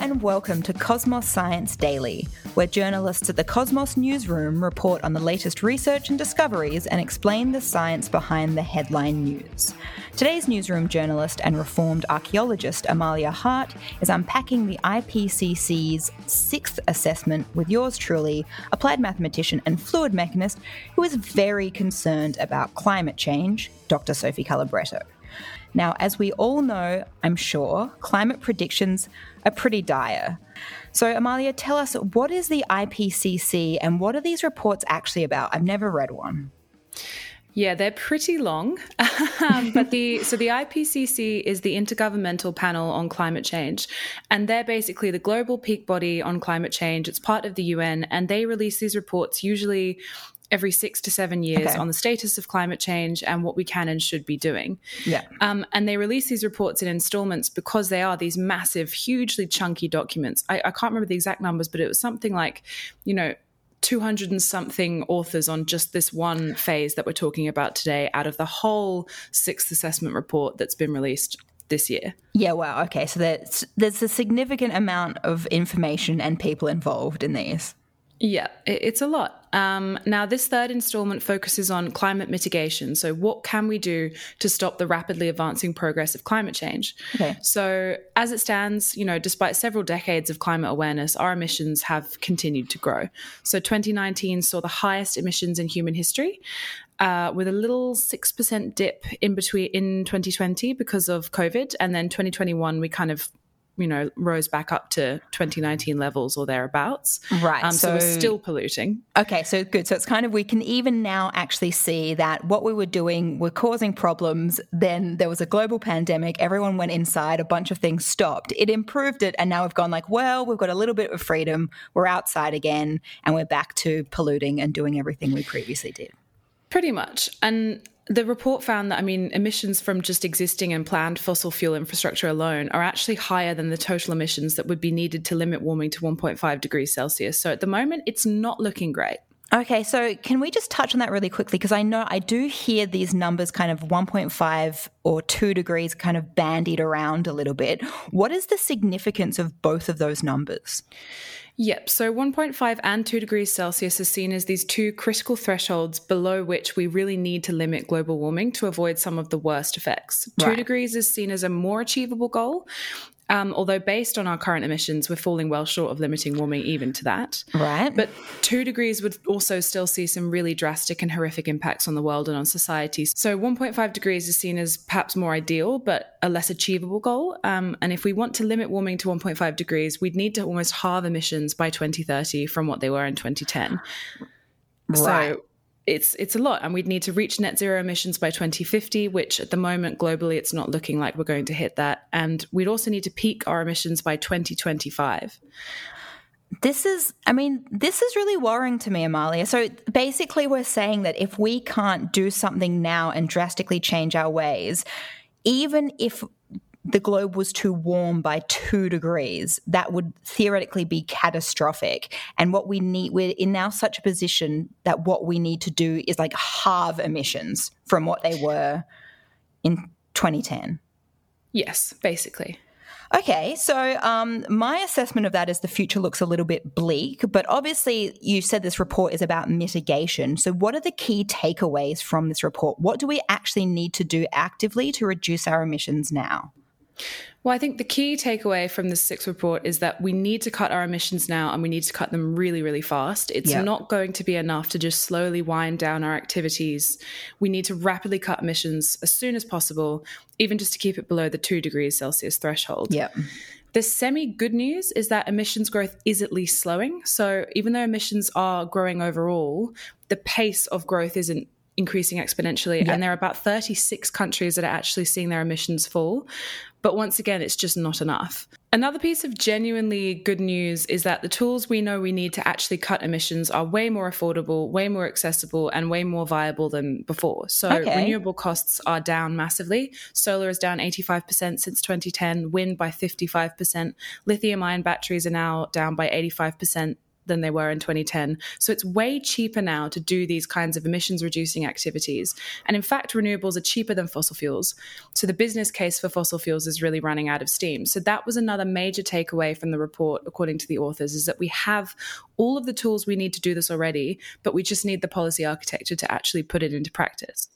and welcome to Cosmos Science Daily, where journalists at the Cosmos newsroom report on the latest research and discoveries and explain the science behind the headline news. Today's newsroom journalist and reformed archaeologist Amalia Hart is unpacking the IPCC's sixth assessment with yours truly, applied mathematician and fluid mechanist who is very concerned about climate change, Dr. Sophie Calabretto. Now, as we all know, I'm sure, climate predictions are pretty dire. So, Amalia, tell us what is the IPCC and what are these reports actually about? I've never read one. Yeah, they're pretty long. um, but the so the IPCC is the Intergovernmental Panel on Climate Change, and they're basically the global peak body on climate change. It's part of the UN, and they release these reports usually every six to seven years okay. on the status of climate change and what we can and should be doing. Yeah. Um, and they release these reports in installments because they are these massive, hugely chunky documents. I, I can't remember the exact numbers, but it was something like, you know, 200 and something authors on just this one phase that we're talking about today out of the whole sixth assessment report that's been released this year. Yeah, wow. Okay. So there's, there's a significant amount of information and people involved in these. Yeah, it's a lot. Um, now, this third installment focuses on climate mitigation. So, what can we do to stop the rapidly advancing progress of climate change? Okay. So, as it stands, you know, despite several decades of climate awareness, our emissions have continued to grow. So, 2019 saw the highest emissions in human history. Uh, with a little 6% dip in between in 2020 because of COVID. And then 2021, we kind of you know rose back up to 2019 levels or thereabouts. Right um, so, so, we're still polluting. Okay so good. So it's kind of we can even now actually see that what we were doing were causing problems. Then there was a global pandemic. Everyone went inside. A bunch of things stopped. It improved it and now we've gone like well we've got a little bit of freedom. We're outside again and we're back to polluting and doing everything we previously did. Pretty much. And the report found that, I mean, emissions from just existing and planned fossil fuel infrastructure alone are actually higher than the total emissions that would be needed to limit warming to 1.5 degrees Celsius. So at the moment, it's not looking great. Okay, so can we just touch on that really quickly? Because I know I do hear these numbers kind of 1.5 or 2 degrees kind of bandied around a little bit. What is the significance of both of those numbers? Yep. So 1.5 and 2 degrees Celsius is seen as these two critical thresholds below which we really need to limit global warming to avoid some of the worst effects. Right. 2 degrees is seen as a more achievable goal, um, although based on our current emissions, we're falling well short of limiting warming even to that. Right. But two degrees would also still see some really drastic and horrific impacts on the world and on society. So 1.5 degrees is seen as perhaps more ideal, but a less achievable goal. Um, and if we want to limit warming to 1.5 degrees, we'd need to almost halve emissions by 2030 from what they were in 2010. Right. So it's it's a lot and we'd need to reach net zero emissions by 2050 which at the moment globally it's not looking like we're going to hit that. And we'd also need to peak our emissions by 2025 this is i mean this is really worrying to me amalia. So basically we're saying that if we can't do something now and drastically change our ways even if the globe was too warm by two degrees, that would theoretically be catastrophic. And what we need, we're in now such a position that what we need to do is like halve emissions from what they were in 2010. Yes, basically. Okay, so um, my assessment of that is the future looks a little bit bleak, but obviously you said this report is about mitigation. So, what are the key takeaways from this report? What do we actually need to do actively to reduce our emissions now? Well, I think the key takeaway from this sixth report is that we need to cut our emissions now and we need to cut them really, really fast. It's yep. not going to be enough to just slowly wind down our activities. We need to rapidly cut emissions as soon as possible, even just to keep it below the two degrees Celsius threshold. The semi good news is that emissions growth is at least slowing. So even though emissions are growing overall, the pace of growth isn't increasing exponentially. And there are about 36 countries that are actually seeing their emissions fall. But once again, it's just not enough. Another piece of genuinely good news is that the tools we know we need to actually cut emissions are way more affordable, way more accessible, and way more viable than before. So, okay. renewable costs are down massively. Solar is down 85% since 2010, wind by 55%. Lithium ion batteries are now down by 85% than they were in 2010. So it's way cheaper now to do these kinds of emissions reducing activities. And in fact, renewables are cheaper than fossil fuels. So the business case for fossil fuels is really running out of steam. So that was another major takeaway from the report, according to the authors, is that we have all of the tools we need to do this already, but we just need the policy architecture to actually put it into practice.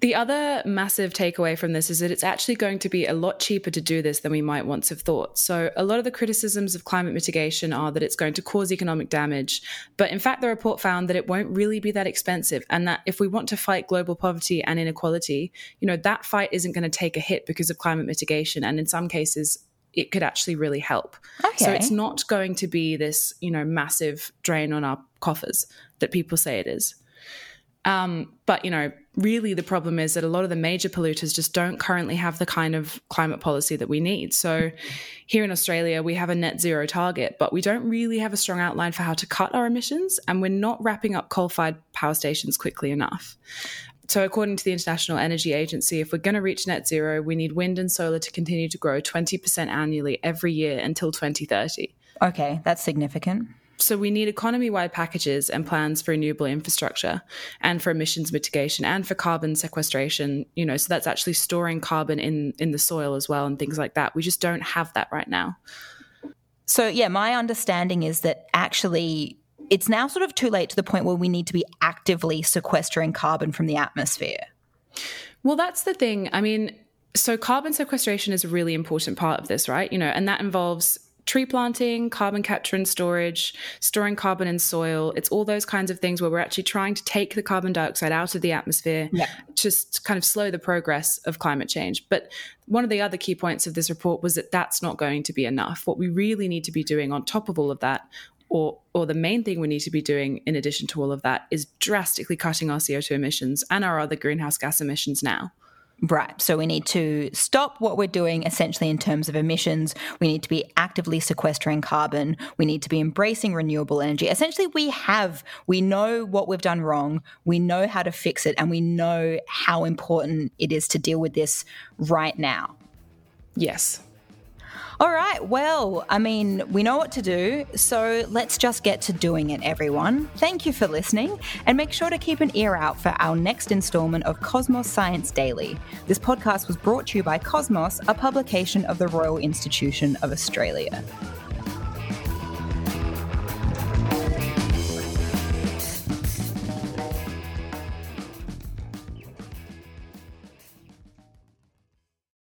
The other massive takeaway from this is that it's actually going to be a lot cheaper to do this than we might once have thought. So, a lot of the criticisms of climate mitigation are that it's going to cause economic damage. But in fact, the report found that it won't really be that expensive. And that if we want to fight global poverty and inequality, you know, that fight isn't going to take a hit because of climate mitigation. And in some cases, it could actually really help. Okay. So it's not going to be this, you know, massive drain on our coffers that people say it is. Um, but you know, really the problem is that a lot of the major polluters just don't currently have the kind of climate policy that we need. So here in Australia, we have a net zero target, but we don't really have a strong outline for how to cut our emissions, and we're not wrapping up coal-fired power stations quickly enough. So, according to the International Energy Agency, if we're going to reach net zero, we need wind and solar to continue to grow 20% annually every year until 2030. Okay, that's significant. So we need economy wide packages and plans for renewable infrastructure and for emissions mitigation and for carbon sequestration, you know, so that's actually storing carbon in in the soil as well and things like that. We just don't have that right now. So yeah, my understanding is that actually it's now sort of too late to the point where we need to be actively sequestering carbon from the atmosphere. Well, that's the thing. I mean, so carbon sequestration is a really important part of this, right? You know, and that involves tree planting, carbon capture and storage, storing carbon in soil. It's all those kinds of things where we're actually trying to take the carbon dioxide out of the atmosphere, yeah. just kind of slow the progress of climate change. But one of the other key points of this report was that that's not going to be enough. What we really need to be doing on top of all of that or or the main thing we need to be doing in addition to all of that is drastically cutting our CO2 emissions and our other greenhouse gas emissions now. Right. So we need to stop what we're doing essentially in terms of emissions. We need to be actively sequestering carbon. We need to be embracing renewable energy. Essentially, we have, we know what we've done wrong. We know how to fix it and we know how important it is to deal with this right now. Yes. All right, well, I mean, we know what to do, so let's just get to doing it, everyone. Thank you for listening, and make sure to keep an ear out for our next installment of Cosmos Science Daily. This podcast was brought to you by Cosmos, a publication of the Royal Institution of Australia.